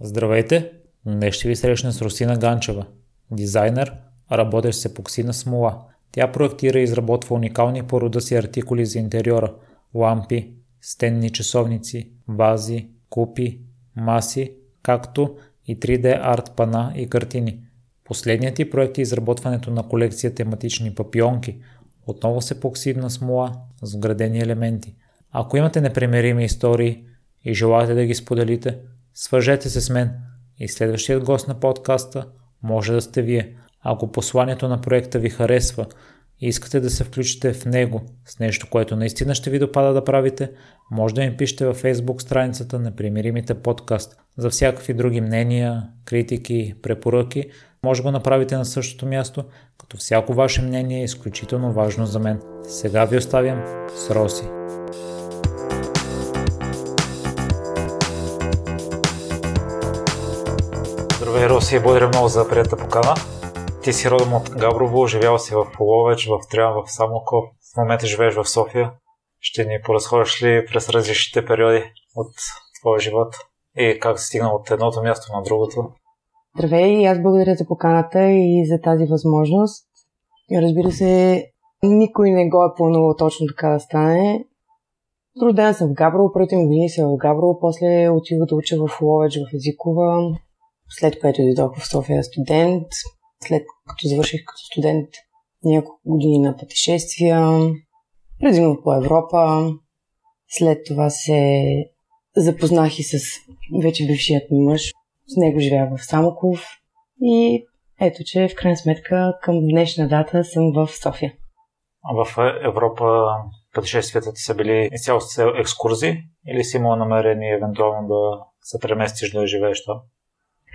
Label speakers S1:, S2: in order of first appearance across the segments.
S1: Здравейте! Днес ще ви срещна с Русина Ганчева, дизайнер, работещ с епоксидна смола. Тя проектира и изработва уникални по рода си артикули за интериора – лампи, стенни часовници, вази, купи, маси, както и 3D арт пана и картини. Последният ти проект е изработването на колекция тематични папионки, отново с епоксидна смола с вградени елементи. Ако имате непремерими истории и желаете да ги споделите – Свържете се с мен и следващият гост на подкаста може да сте вие. Ако посланието на проекта ви харесва и искате да се включите в него с нещо, което наистина ще ви допада да правите, може да ми пишете във Facebook страницата на Примиримите подкаст. За всякакви други мнения, критики, препоръки, може да го направите на същото място, като всяко ваше мнение е изключително важно за мен. Сега ви оставям с Роси. Здравей, Роси, благодаря много за приятата покана. Ти си родом от Габрово, живял си в Ловеч, в Триан, в Самоков. В момента живееш в София. Ще ни поразходиш ли през различните периоди от твоя живот и как си стигнал от едното място на другото?
S2: Здравей, аз благодаря за поканата и за тази възможност. Разбира се, никой не го е планувал точно така да стане. Роден съм в Габрово, първите години съм в Габрово, после отивах да уча в Ловеч в езикова след което дойдох в София студент, след като завърших като студент няколко години на пътешествия, предимно по Европа. След това се запознах и с вече бившият ми мъж. С него живея в Самоков и ето, че в крайна сметка към днешна дата съм в София.
S1: А в Европа пътешествията ти са били изцяло с екскурзии или си имала намерение евентуално да се преместиш да живееш там?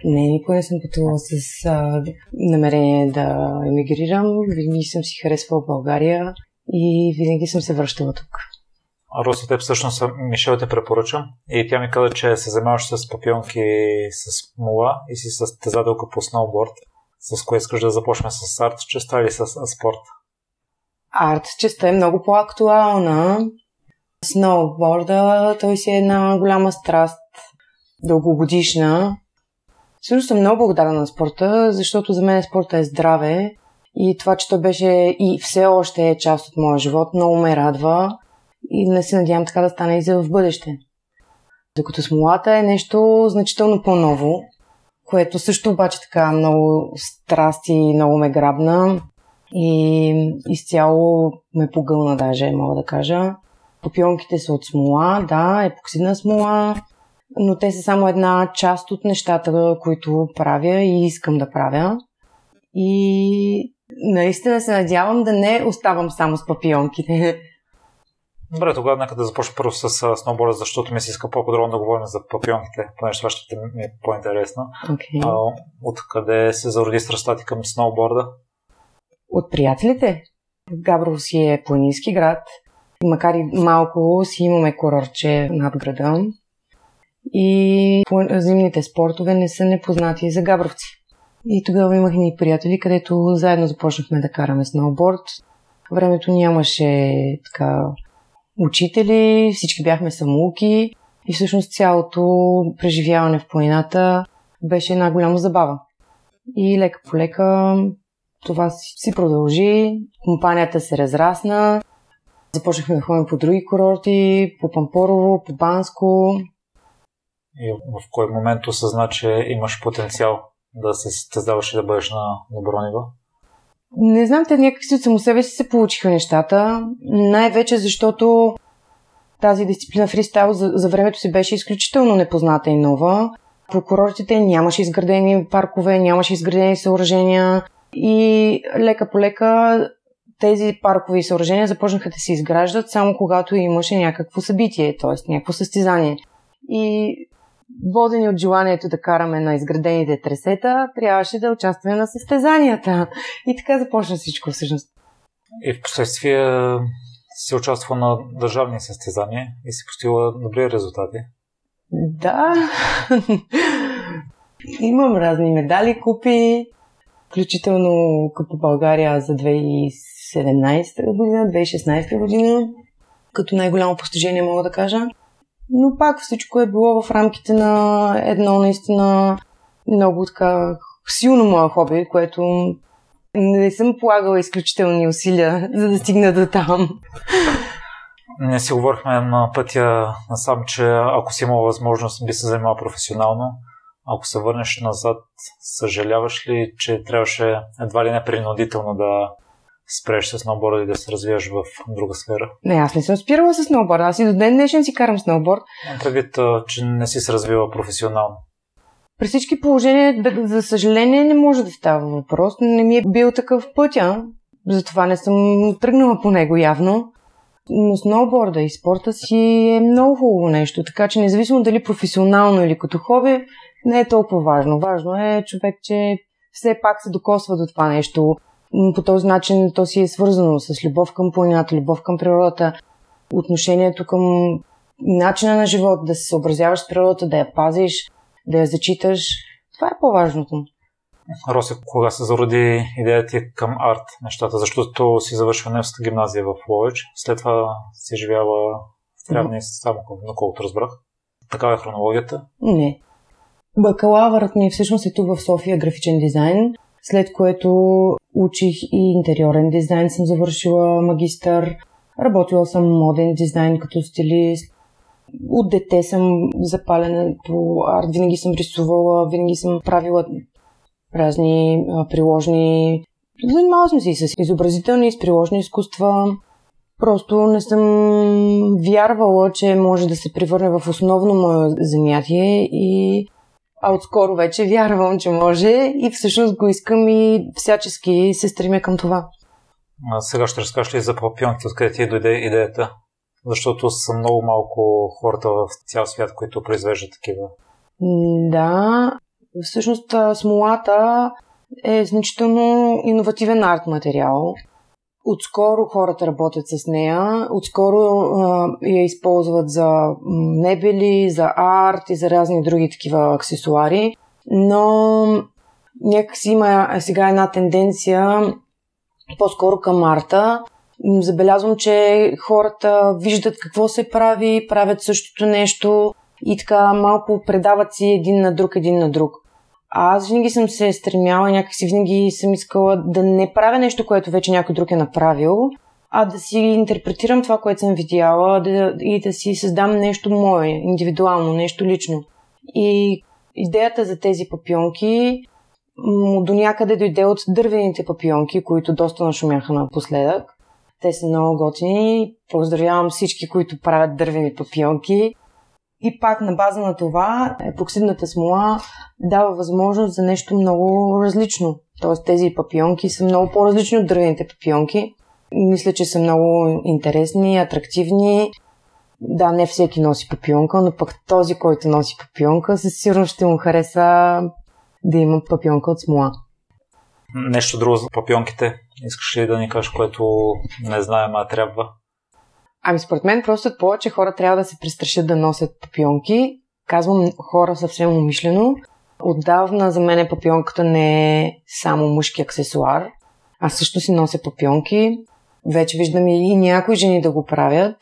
S2: Не, никога не съм пътувала с а, намерение да емигрирам. Винаги съм си харесвала България и винаги съм се връщала тук.
S1: Роси, те всъщност Мишел те препоръча и тя ми каза, че се занимаваш с папионки с мула и си състезателка по сноуборд. С кое искаш да започнем с арт частта или с спорт?
S2: Арт частта е много по-актуална. Сноуборда, той си е една голяма страст, дългогодишна. Също съм много благодарна на спорта, защото за мен спорта е здраве и това, че той беше и все още е част от моя живот, много ме радва и не се надявам така да стане и за в бъдеще. Докато смолата е нещо значително по-ново, което също обаче така много страсти, много ме грабна и изцяло ме погълна даже, мога да кажа. Попионките са от смола, да, епоксидна смола, но те са само една част от нещата, които правя и искам да правя. И наистина се надявам да не оставам само с папионките.
S1: Добре, тогава нека да започна първо с сноуборда, защото ми се иска по-подробно да говорим за папионките, понеже това ще ми е по-интересно.
S2: Okay.
S1: А, откъде се зароди страстта ти към сноуборда?
S2: От приятелите. Габрово си е планински град. Макар и малко си имаме курорче над града и зимните спортове не са непознати за габровци. И тогава имах ни приятели, където заедно започнахме да караме сноуборд. Времето нямаше така учители, всички бяхме самоуки и всъщност цялото преживяване в планината беше една голяма забава. И лека по лека това си продължи, компанията се разрасна, започнахме да ходим по други курорти, по Пампорово, по Банско,
S1: и в кой момент осъзна, че имаш потенциал да се състезаваш и да бъдеш на добро ниво?
S2: Не знам, те някакси от само себе си се получиха нещата. Най-вече защото тази дисциплина фристайл за, за времето си беше изключително непозната и нова. По курортите нямаше изградени паркове, нямаше изградени съоръжения и лека по лека тези паркови съоръжения започнаха да се изграждат само когато имаше някакво събитие, т.е. някакво състезание. И водени от желанието да караме на изградените тресета, трябваше да участваме на състезанията. И така започна всичко всъщност.
S1: И в последствие си участва на държавни състезания и си постигла добри резултати.
S2: Да. Имам разни медали, купи, включително Къпо България за 2017 година, 2016 година, като най-голямо постижение мога да кажа. Но пак всичко е било в рамките на едно наистина много така силно мое хоби, което не съм полагала изключителни усилия, за да стигна до там.
S1: Не си говорихме на пътя насам, че ако си имала възможност, би се занимавал професионално. Ако се върнеш назад, съжаляваш ли, че трябваше едва ли не принудително да спреш с сноуборда и да се развиваш в друга сфера?
S2: Не, аз не съм спирала с сноуборда. Аз и до ден днешен си карам сноуборд.
S1: Предвид, че не си се развила професионално.
S2: При всички положения, за съжаление, не може да става въпрос. Не ми е бил такъв пътя. Затова не съм тръгнала по него явно. Но сноуборда и спорта си е много хубаво нещо, така че независимо дали професионално или като хоби, не е толкова важно. Важно е човек, че все пак се докосва до това нещо. По този начин то си е свързано с любов към планината, любов към природата, отношението към начина на живот, да се съобразяваш с природата, да я пазиш, да я зачиташ. Това е по-важното.
S1: Роси, кога се зароди идеята ти към арт нещата? Защото си завършва немската гимназия в Ловеч, след това си живяла в Трявни, mm-hmm. само колкото разбрах. Такава е хронологията?
S2: Не. Бакалавърът ми всъщност е тук в София графичен дизайн, след което учих и интериорен дизайн, съм завършила магистър, работила съм моден дизайн като стилист. От дете съм запалена по арт, винаги съм рисувала, винаги съм правила разни приложни... Занимавала съм се и с изобразителни и с приложни изкуства. Просто не съм вярвала, че може да се превърне в основно мое занятие и а отскоро вече вярвам, че може и всъщност го искам и всячески се стремя към това.
S1: А сега ще разкажеш ли за папионките, откъде ти дойде идеята? Защото са много малко хората в цял свят, които произвеждат такива.
S2: Да, всъщност смолата е значително иновативен арт материал. Отскоро хората работят с нея, отскоро а, я използват за мебели, за арт и за разни други такива аксесуари, но някакси има сега една тенденция по-скоро към арта. Забелязвам, че хората виждат какво се прави, правят същото нещо и така малко предават си един на друг, един на друг. Аз винаги съм се стремяла, някакси винаги съм искала да не правя нещо, което вече някой друг е направил, а да си интерпретирам това, което съм видяла да, и да си създам нещо мое, индивидуално, нещо лично. И идеята за тези папионки до някъде дойде от дървените папионки, които доста нашумяха напоследък. Те са много готини. Поздравявам всички, които правят дървени папионки. И пак на база на това епоксидната смола дава възможност за нещо много различно. Тоест тези папионки са много по-различни от дървените папионки. Мисля, че са много интересни, атрактивни. Да, не всеки носи папионка, но пък този, който носи папионка, със сигурност ще му хареса да има папионка от смола.
S1: Нещо друго за папионките. Искаш ли да ни кажеш, което не знаем, а трябва?
S2: Ами според мен просто повече хора трябва да се престрашат да носят папионки. Казвам хора съвсем умишлено. Отдавна за мен папионката не е само мъжки аксесуар. Аз също си нося папионки. Вече виждам и някои жени да го правят.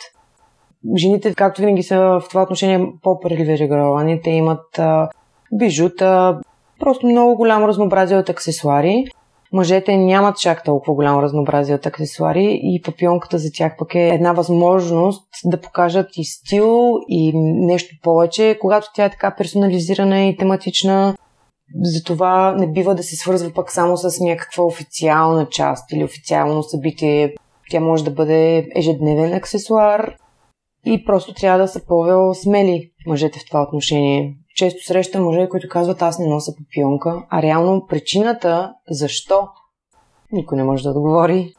S2: Жените, както винаги, са в това отношение по-привилегировани. Те имат а, бижута, просто много голямо разнообразие от аксесуари. Мъжете нямат чак толкова голямо разнообразие от аксесуари и папионката за тях пък е една възможност да покажат и стил и нещо повече, когато тя е така персонализирана и тематична. Затова не бива да се свързва пък само с някаква официална част или официално събитие. Тя може да бъде ежедневен аксесуар и просто трябва да са по-смели мъжете в това отношение често срещам мъже, които казват аз не нося папионка, а реално причината защо никой не може да отговори.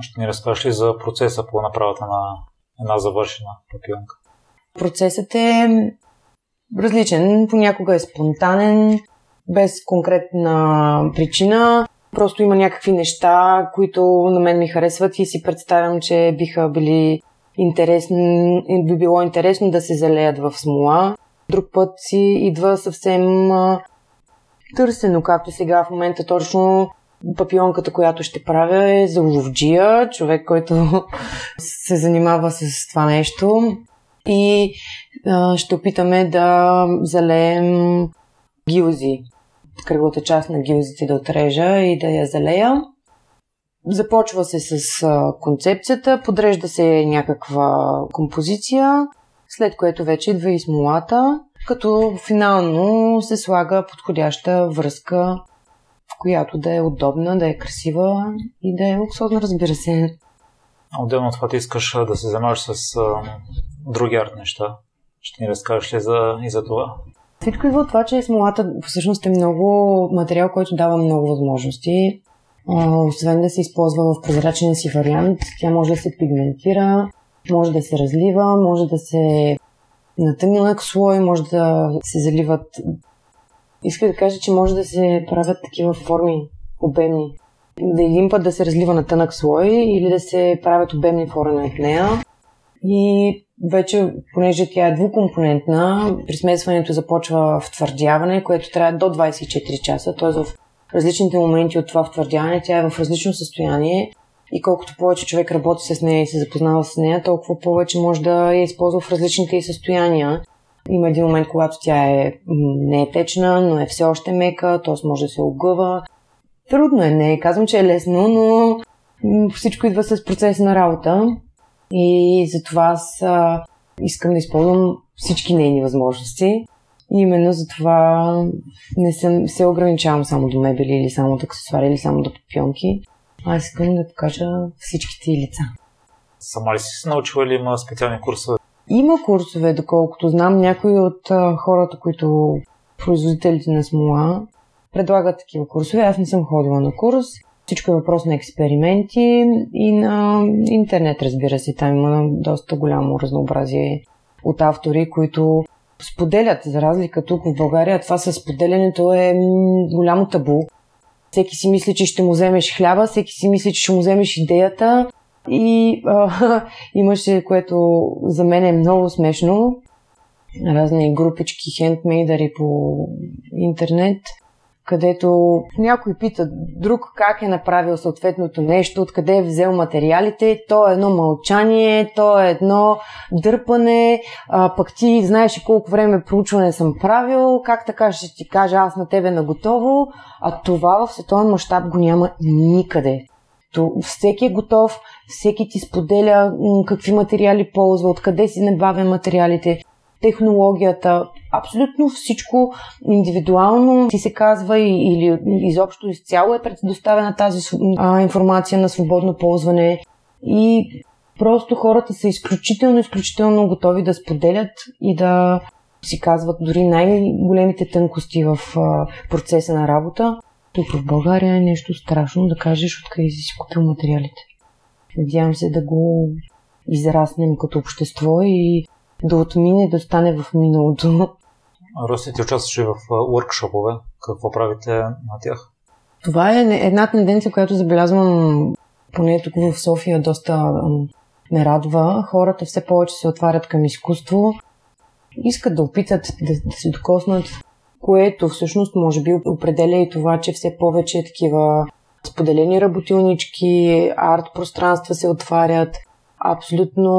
S1: Ще ни разкажеш ли за процеса по направата на една завършена папионка?
S2: Процесът е различен. Понякога е спонтанен, без конкретна причина. Просто има някакви неща, които на мен ми харесват и си представям, че биха били интересни, би било интересно да се залеят в смола. Друг път си идва съвсем търсено, както сега в момента точно папионката, която ще правя е за ловджия, човек, който се занимава с това нещо. и ще опитаме да залеем гилзи. Кръглата част на гилзите да отрежа и да я залея. Започва се с концепцията, подрежда се някаква композиция, след което вече идва и смолата, като финално се слага подходяща връзка, в която да е удобна, да е красива и да е луксозна, разбира се.
S3: Отделно от това ти искаш да се занимаваш с а, други арт неща. Ще ни разкажеш ли за, и за това?
S2: Всичко идва от това, че смолата всъщност е много материал, който дава много възможности. А, освен да се използва в прозрачен си вариант, тя може да се пигментира, може да се разлива, може да се на тъмнилък слой, може да се заливат. Иска да кажа, че може да се правят такива форми обемни. Да един път да се разлива на тънък слой или да се правят обемни форми от нея. И вече, понеже тя е двукомпонентна, при смесването започва втвърдяване, което трябва до 24 часа, т.е. в различните моменти от това втвърдяване тя е в различно състояние и колкото повече човек работи с нея и се запознава с нея, толкова повече може да я използва в различните й състояния. Има един момент, когато тя е, не е течна, но е все още мека, т.е. може да се огъва. Трудно е, не казвам, че е лесно, но всичко идва с процес на работа. И затова аз искам да използвам всички нейни възможности. И именно затова не съм, се ограничавам само до мебели или само до аксесуари или само до пионки. Аз искам да покажа всичките лица.
S3: Сама ли си се научила или има специални курсове?
S2: Има курсове, доколкото знам. Някои от а, хората, които производителите на смола, предлагат такива курсове. Аз не съм ходила на курс. Всичко е въпрос на експерименти и на интернет, разбира се. Там има доста голямо разнообразие от автори, които споделят, за разлика тук в България, това със споделянето е голямо табу. Всеки си мисли, че ще му вземеш хляба, всеки си мисли, че ще му вземеш идеята. И а, имаше, което за мен е много смешно, разни групички хендмейдъри по интернет, където някой пита друг как е направил съответното нещо, откъде е взел материалите, то е едно мълчание, то е едно дърпане, а, пък ти знаеш колко време проучване съм правил, как така ще ти кажа аз на тебе на готово, а това в световен мащаб го няма никъде. То всеки е готов, всеки ти споделя какви материали ползва, откъде си набавя материалите, технологията, абсолютно всичко индивидуално ти се казва или изобщо изцяло е предоставена тази информация на свободно ползване и просто хората са изключително, изключително готови да споделят и да си казват дори най-големите тънкости в процеса на работа. Тук в България е нещо страшно да кажеш откъде си купил материалите. Надявам се да го израснем като общество и да отмине, да стане в миналото.
S3: Роси, ти участваш и в уркшопове. Какво правите на тях?
S2: Това е една тенденция, която забелязвам поне тук в София доста ме радва. Хората все повече се отварят към изкуство. Искат да опитат да, да се докоснат, което всъщност може би определя и това, че все повече такива споделени работилнички, арт пространства се отварят – абсолютно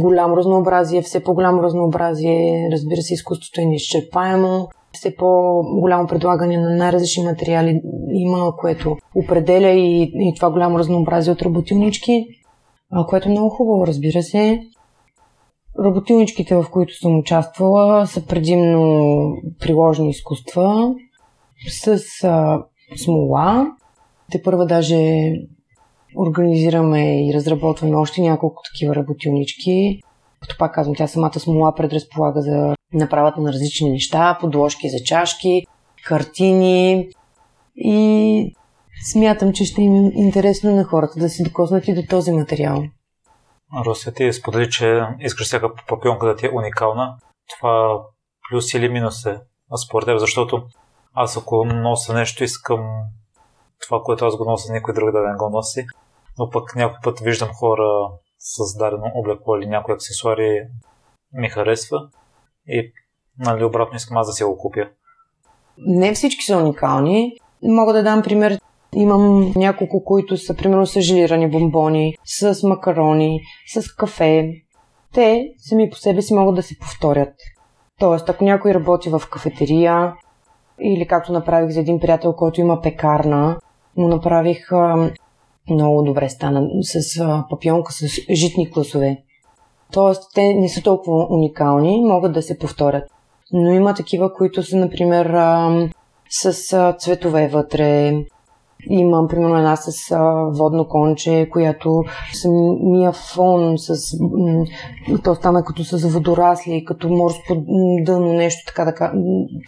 S2: голямо разнообразие, все по-голямо разнообразие. Разбира се, изкуството е неизчерпаемо. Все по-голямо предлагане на най-различни материали има, което определя и, и това голямо разнообразие от работилнички, което е много хубаво, разбира се. Работилничките, в които съм участвала, са предимно приложни изкуства с смола. Те първа даже Организираме и разработваме още няколко такива работилнички. Като пак казвам, тя самата смола предразполага за направата на различни неща, подложки за чашки, картини и смятам, че ще им е интересно на хората да се докоснат и до този материал.
S3: Русия ти сподели, че искаш всяка папионка да ти е уникална. Това плюс или минус е според теб, защото аз ако нося нещо, искам това, което аз го нося, никой друг да не го носи. Но пък някой път виждам хора с дадено облекло или някои аксесуари ми харесва и нали, обратно искам аз да си го купя.
S2: Не всички са уникални. Мога да дам пример. Имам няколко, които са примерно с желирани бомбони, с макарони, с кафе. те сами по себе си могат да се повторят. Тоест, ако някой работи в кафетерия или както направих за един приятел, който има пекарна, му направих много добре стана с а, папионка с житни класове. Тоест, те не са толкова уникални, могат да се повторят. Но има такива, които са, например, а, с а, цветове вътре. Имам, примерно, една с а, водно конче, която самия фон с... М- то стана като с водорасли, като морско дъно, нещо така, така.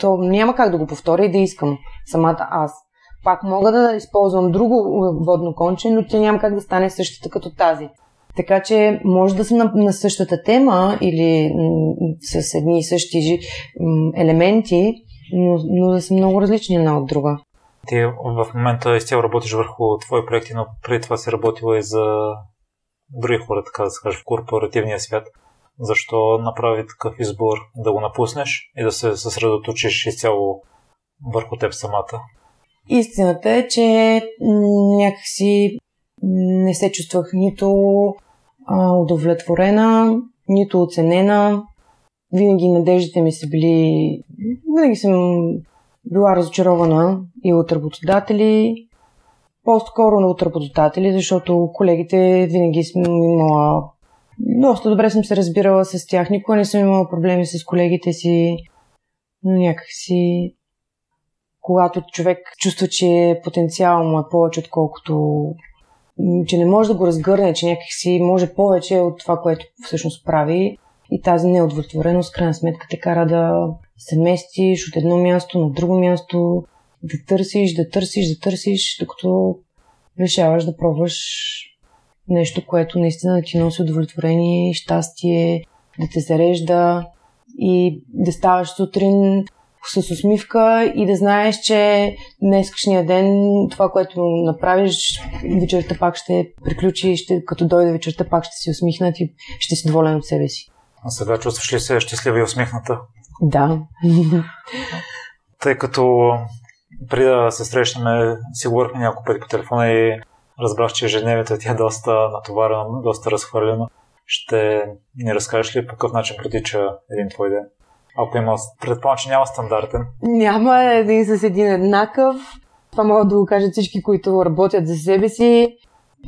S2: То няма как да го повторя и да искам самата аз. Пак мога да използвам друго водно конче, но тя няма как да стане същата като тази. Така че може да са на, на същата тема или м- с едни и същи м- елементи, но, но да са много различни една от друга.
S1: Ти в момента изцяло работиш върху твои проекти, но преди това си работила и за други хора, така да се каже, в корпоративния свят. Защо направи такъв избор да го напуснеш и да се съсредоточиш изцяло върху теб самата?
S2: Истината е, че някакси не се чувствах нито а, удовлетворена, нито оценена. Винаги надеждите ми са били... Винаги съм била разочарована и от работодатели, по-скоро от работодатели, защото колегите винаги съм имала... Доста добре съм се разбирала с тях. Никога не съм имала проблеми с колегите си. Но някакси когато човек чувства, че потенциал му е повече, отколкото че не може да го разгърне, че някакси може повече от това, което всъщност прави. И тази неудовлетвореност, крайна сметка, те кара да се местиш от едно място на друго място, да търсиш, да търсиш, да търсиш, докато решаваш да пробваш нещо, което наистина да ти носи удовлетворение, щастие, да те зарежда и да ставаш сутрин с усмивка и да знаеш, че днескашния ден това, което направиш, вечерта пак ще приключи, ще, като дойде вечерта пак ще си усмихнат и ще си доволен от себе си.
S1: А сега чувстваш ли се щастлива и усмихната?
S2: Да.
S1: Тъй като преди да се срещнем, си говорихме няколко пъти по телефона и разбрах, че ежедневието ти е доста натоварено, доста разхвърлено. Ще ни разкажеш ли по какъв начин протича един твой ден? Ако има, предполагам, че няма стандартен.
S2: Няма един с един еднакъв. Това могат да го кажат всички, които работят за себе си.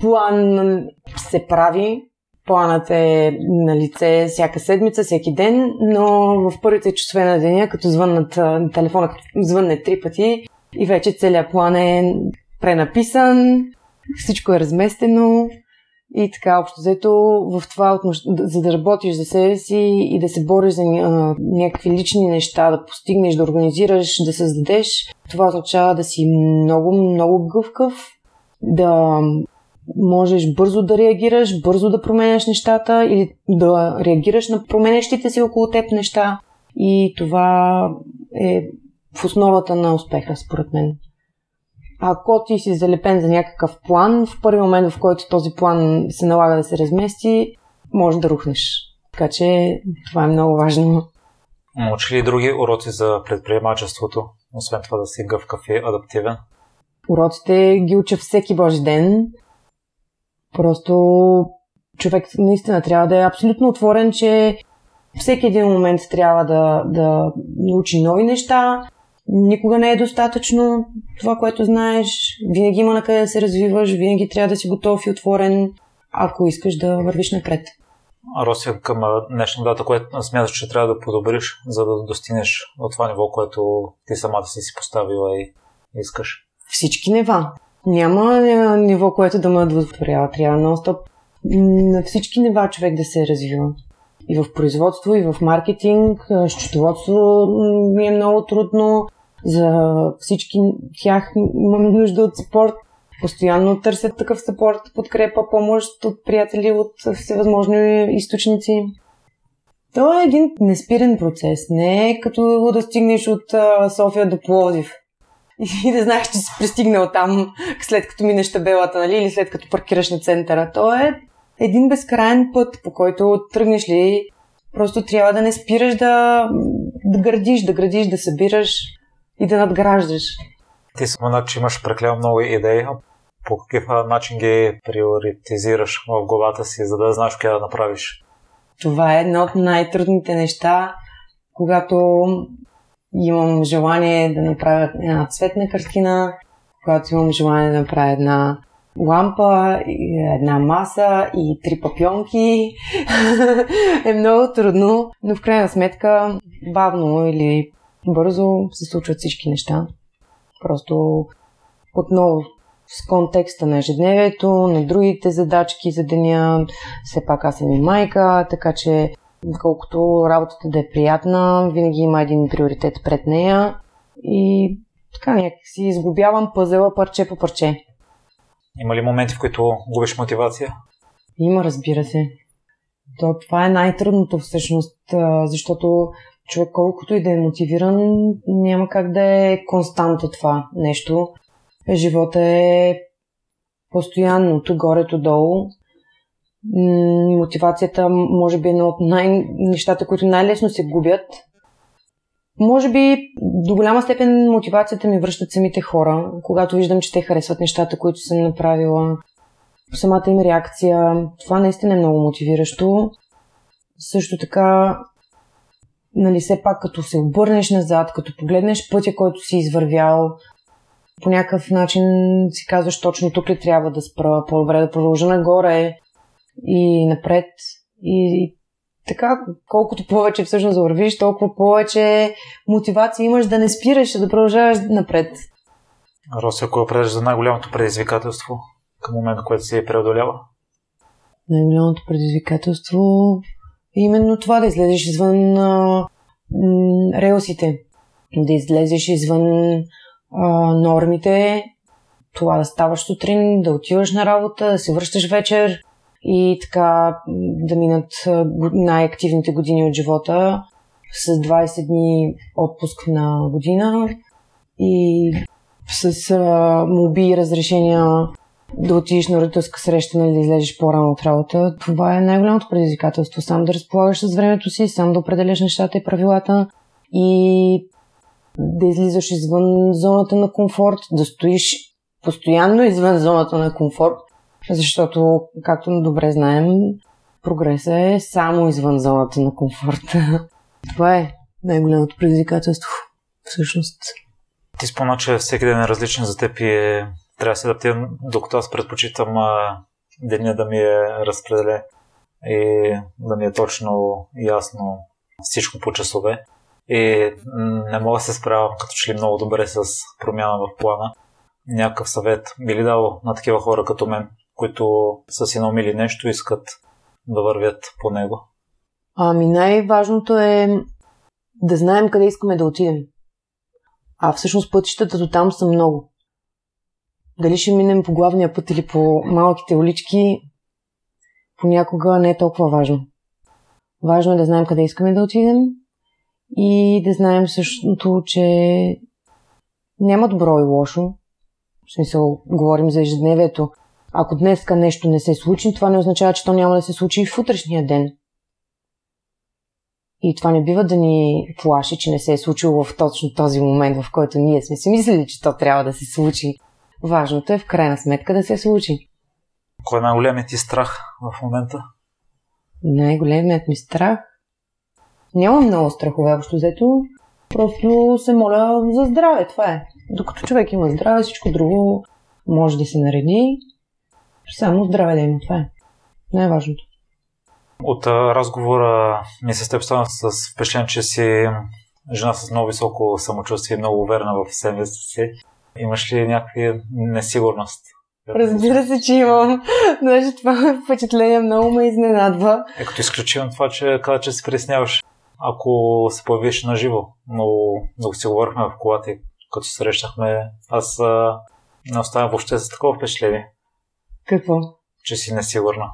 S2: План се прави, планът е на лице всяка седмица, всеки ден, но в първите часове на деня, като звъннат телефона, звънне три пъти и вече целият план е пренаписан, всичко е разместено и така, общо взето, в това, за да работиш за себе си и да се бориш за а, някакви лични неща, да постигнеш, да организираш, да създадеш, това означава да си много, много гъвкав, да можеш бързо да реагираш, бързо да променяш нещата или да реагираш на променящите си около теб неща. И това е в основата на успеха, според мен. Ако ти си залепен за някакъв план, в първи момент, в който този план се налага да се размести, може да рухнеш. Така че това е много важно.
S1: Учи ли други уроци за предприемачеството, освен това да си гъвкав и адаптивен?
S2: Уроците ги уча всеки божи ден. Просто човек наистина трябва да е абсолютно отворен, че всеки един момент трябва да, да научи нови неща. Никога не е достатъчно това, което знаеш. Винаги има на къде да се развиваш, винаги трябва да си готов и отворен, ако искаш да вървиш напред.
S1: Росия, към днешна дата, което смяташ, че трябва да подобриш, за да достигнеш от това ниво, което ти самата си си поставила и искаш?
S2: Всички нива. Няма ниво, което да ме удовлетворява. Трябва нон-стоп на всички нива човек да се развива. И в производство, и в маркетинг, счетоводство ми е много трудно. За всички тях имам нужда от спорт. Постоянно търсят такъв спорт, подкрепа, помощ от приятели от всевъзможни източници. То е един неспирен процес. Не е като да стигнеш от София до Пловдив и да знаеш, че си пристигнал там след като минеш табелата, нали, или след като паркираш на центъра. То е един безкрайен път, по който тръгнеш ли, просто трябва да не спираш да, да градиш, да градиш, да събираш и да надграждаш.
S1: Ти спомена, че имаш преклено много идеи. По какъв начин ги приоритизираш в главата си, за да знаеш къде да направиш
S2: Това е едно от най-трудните неща, когато имам желание да направя една цветна картина, когато имам желание да направя една лампа, една маса и три папионки. е много трудно, но в крайна сметка бавно или бързо се случват всички неща. Просто отново с контекста на ежедневието, на другите задачки за деня. Все пак аз съм и майка, така че колкото работата да е приятна, винаги има един приоритет пред нея и така някакси изгубявам пъзела парче по парче.
S1: Има ли моменти, в които губиш мотивация?
S2: Има, разбира се. То, това е най-трудното всъщност, защото човек колкото и да е мотивиран, няма как да е константа това нещо. Живота е постоянно, то горе, то долу. Мотивацията може би е едно от най- нещата, които най-лесно се губят. Може би до голяма степен мотивацията ми връщат самите хора, когато виждам, че те харесват нещата, които съм направила. Самата им реакция. Това наистина е много мотивиращо. Също така, нали, все пак като се обърнеш назад, като погледнеш пътя, който си извървял, по някакъв начин си казваш точно тук ли трябва да спра, по-добре да продължа нагоре и напред. И, така, колкото повече всъщност вървиш, толкова повече мотивация имаш да не спираш, да продължаваш напред.
S1: Роси, ако определяш за най-голямото предизвикателство към момента, което си е преодолява?
S2: Най-голямото предизвикателство е именно това да излезеш извън а, м, релсите, да излезеш извън а, нормите, това да ставаш сутрин, да отиваш на работа, да се връщаш вечер и така да минат най-активните години от живота с 20 дни отпуск на година и с а, моби и разрешения да отидеш на родителска среща, нали, да излезеш по-рано от работа. Това е най-голямото предизвикателство. Сам да разполагаш с времето си, сам да определяш нещата и правилата и да излизаш извън зоната на комфорт, да стоиш постоянно извън зоната на комфорт, защото, както добре знаем, прогресът е само извън зоната на комфорт. Това е най-голямото предизвикателство, всъщност.
S1: Ти спомня, че всеки ден е различен за теб и е... трябва да се адаптирам, докато аз предпочитам а, деня да ми е разпределен и да ми е точно ясно всичко по часове. И не мога да се справям като че ли много добре с промяна в плана. Някакъв съвет би ли дал на такива хора като мен, които са си наумили нещо искат да вървят по него?
S2: Ами най-важното е да знаем къде искаме да отидем. А всъщност пътищата до там са много. Дали ще минем по главния път или по малките улички, понякога не е толкова важно. Важно е да знаем къде искаме да отидем и да знаем същото, че няма добро и лошо. В смисъл, говорим за ежедневието. Ако днеска нещо не се случи, това не означава, че то няма да се случи и в утрешния ден. И това не бива да ни плаши, че не се е случило в точно този момент, в който ние сме си мислили, че то трябва да се случи. Важното е в крайна сметка да се случи.
S1: Кой е най-големият ти страх в момента?
S2: Най-големият ми страх? Нямам много страхове, общо взето. Просто се моля за здраве, това е. Докато човек има здраве, всичко друго може да се нареди. Само здраве да има, това е. Най-важното.
S1: От разговора ми се теб стана с впечатление, че си жена с много високо самочувствие много уверена в себе си. Имаш ли някакви несигурност?
S2: Разбира се, че имам. Даже това впечатление много ме изненадва.
S1: Е, като изключим това, че каза, че се присняваш. Ако се появиш на живо, много, много си говорихме в колата и като срещахме, аз а, не оставям въобще с такова впечатление.
S2: Какво?
S1: Че си несигурна.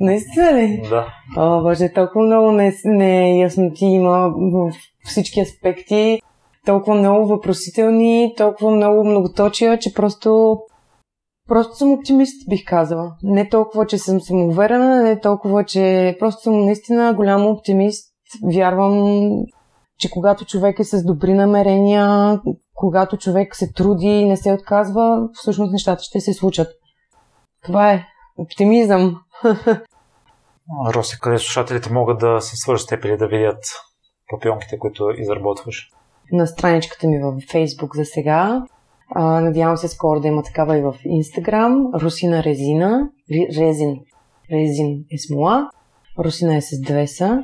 S2: Наистина ли?
S1: Да.
S2: О, боже, толкова много неясноти не има в всички аспекти, толкова много въпросителни, толкова много многоточия, че просто Просто съм оптимист, бих казала. Не толкова, че съм самоуверена, не толкова, че просто съм наистина голям оптимист. Вярвам, че когато човек е с добри намерения, когато човек се труди и не се отказва, всъщност нещата ще се случат. Това е оптимизъм.
S3: Роси, къде слушателите могат да се свържат с теб или да видят папионките, които изработваш?
S2: На страничката ми във Facebook за сега. А, надявам се скоро да има такава и в Instagram. Русина Резина. Резин. Резин е смола. Русина е с две са.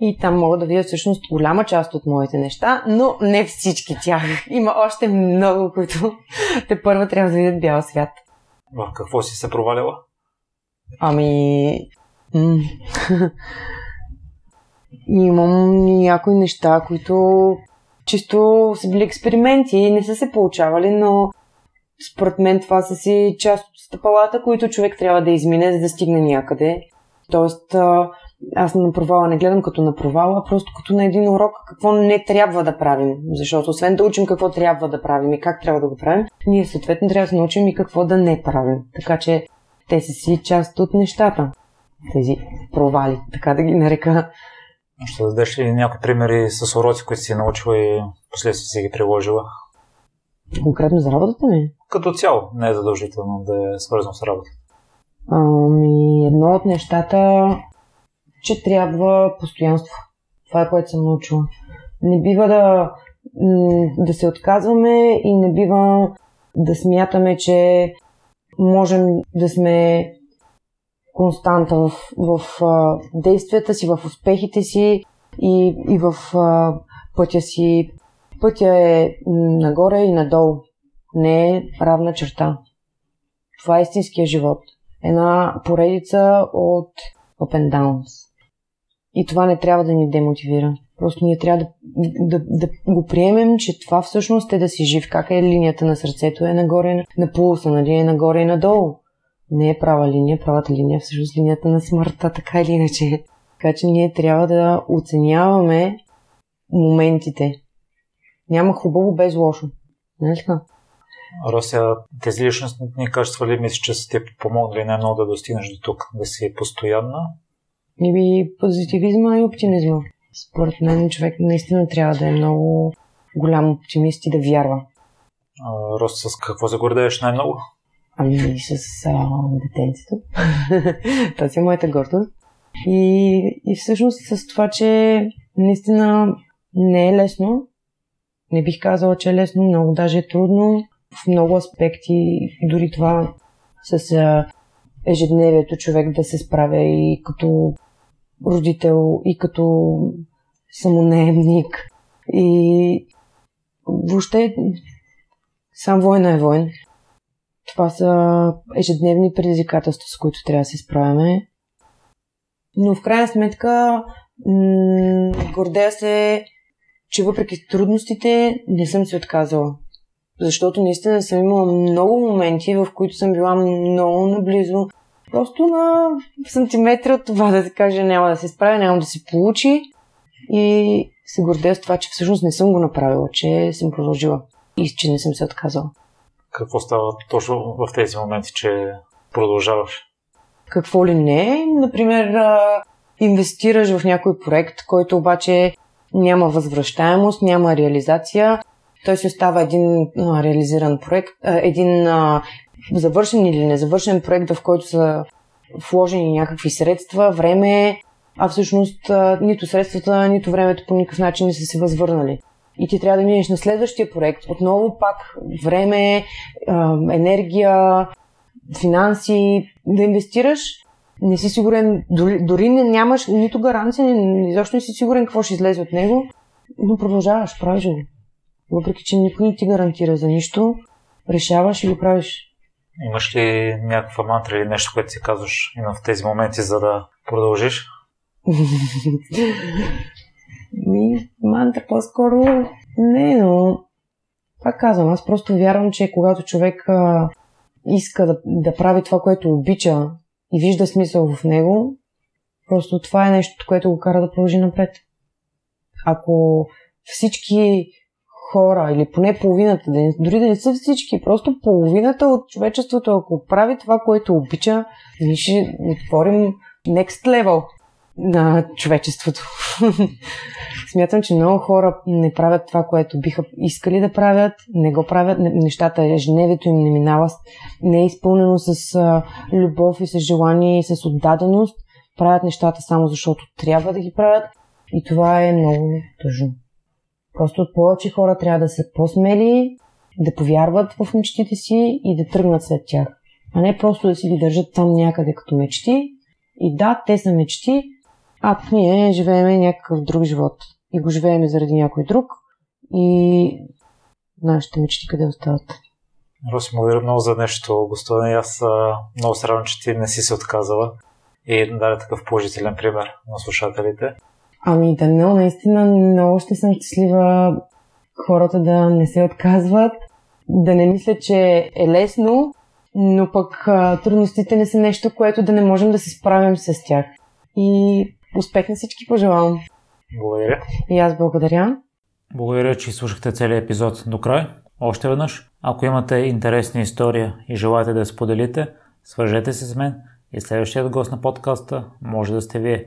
S2: И там мога да видя всъщност голяма част от моите неща, но не всички тях. Има още много, които те първа трябва да видят бял свят.
S3: В какво си се провалила?
S2: Ами... Имам някои неща, които чисто са били експерименти и не са се получавали, но според мен това са си част от стъпалата, които човек трябва да измине, за да стигне някъде. Тоест, аз на провала не гледам като на провала, просто като на един урок какво не трябва да правим. Защото освен да учим какво трябва да правим и как трябва да го правим, ние съответно трябва да се научим и какво да не правим. Така че те са си част от нещата. Тези провали, така да ги нарека.
S3: Ще дадеш ли някои примери с уроци, които си научила и последствие си ги приложила?
S2: Конкретно за работата ми?
S3: Като цяло, не е задължително да е свързано с работа.
S2: Ами, едно от нещата, че трябва постоянство. Това е което съм научила. Не бива да, да се отказваме и не бива да смятаме, че можем да сме константа в, в а, действията си, в успехите си и, и в пътя си. Пътя е нагоре и надолу. Не е равна черта. Това е истинския живот. Една поредица от up and downs. И това не трябва да ни демотивира. Просто ние трябва да, да, да го приемем, че това всъщност е да си жив. Как е линията на сърцето? Е нагоре на пулса, нали? Е нагоре и надолу не е права линия. Правата линия е всъщност линията на смъртта, така или иначе. Така че ние трябва да оценяваме моментите. Няма хубаво без лошо. Не така?
S3: Рося, тези личностни качества ли мислиш, че са ти помогнали най-много да достигнеш до тук? Да си постоянна?
S2: И би позитивизма и оптимизма. Според мен човек наистина трябва да е много голям оптимист и да вярва.
S3: Рося, с какво се гордееш най-много?
S2: Ами с а, детенцето. Тази е моята гордост. И, и всъщност с това, че наистина не е лесно. Не бих казала, че е лесно, много даже е трудно. В много аспекти, дори това с а, ежедневието човек да се справя и като родител, и като самонаемник. И въобще сам война е войн. Това са ежедневни предизвикателства, с които трябва да се справяме. Но в крайна сметка гордея се, че въпреки трудностите не съм се отказала. Защото наистина съм имала много моменти, в които съм била много наблизо. Просто на сантиметри от това да се каже няма да се справя, няма да се получи. И се гордея с това, че всъщност не съм го направила, че съм продължила и че не съм се отказала.
S3: Какво става точно в тези моменти, че продължаваш?
S2: Какво ли не? Например, инвестираш в някой проект, който обаче няма възвръщаемост, няма реализация. Той си остава един реализиран проект, един завършен или незавършен проект, в който са вложени някакви средства, време, а всъщност нито средствата, нито времето по никакъв начин не са се възвърнали и ти трябва да минеш на следващия проект. Отново пак време, енергия, финанси, да инвестираш. Не си сигурен, дори, дори не нямаш нито гаранция, изобщо не си сигурен какво ще излезе от него, но продължаваш, правиш го. Въпреки, че никой не ти гарантира за нищо, решаваш и го правиш.
S3: Имаш ли някаква мантра или нещо, което си казваш в тези моменти, за да продължиш?
S2: Ми, мантра по-скоро не, но пак казвам, аз просто вярвам, че когато човек а, иска да, да прави това, което обича и вижда смисъл в него, просто това е нещо, което го кара да продължи напред. Ако всички хора, или поне половината, дори да не са всички, просто половината от човечеството, ако прави това, което обича, ние ще отворим next level на човечеството. Смятам, че много хора не правят това, което биха искали да правят, не го правят, нещата, ежедневието им не минава, не е изпълнено с а, любов и с желание и с отдаденост правят нещата само защото трябва да ги правят и това е много тъжно. Просто повече хора трябва да са по-смели, да повярват в мечтите си и да тръгнат след тях. А не просто да си ги държат там някъде като мечти. И да, те са мечти, а ние живееме някакъв друг живот. И го живееме заради някой друг. И нашите мечти къде остават?
S3: Роси, благодаря много за нещо, господин. Аз много се радвам, че ти не си се отказала и даде такъв положителен пример на слушателите.
S2: Ами да, но наистина много ще съм щастлива хората да не се отказват, да не мислят, че е лесно, но пък а, трудностите не са нещо, което да не можем да се справим с тях. И успех на всички пожелавам.
S3: Благодаря.
S2: И аз благодаря.
S1: Благодаря, че слушахте целият епизод до край. Още веднъж, ако имате интересна история и желаете да я споделите, свържете се с мен и следващият гост на подкаста може да сте вие.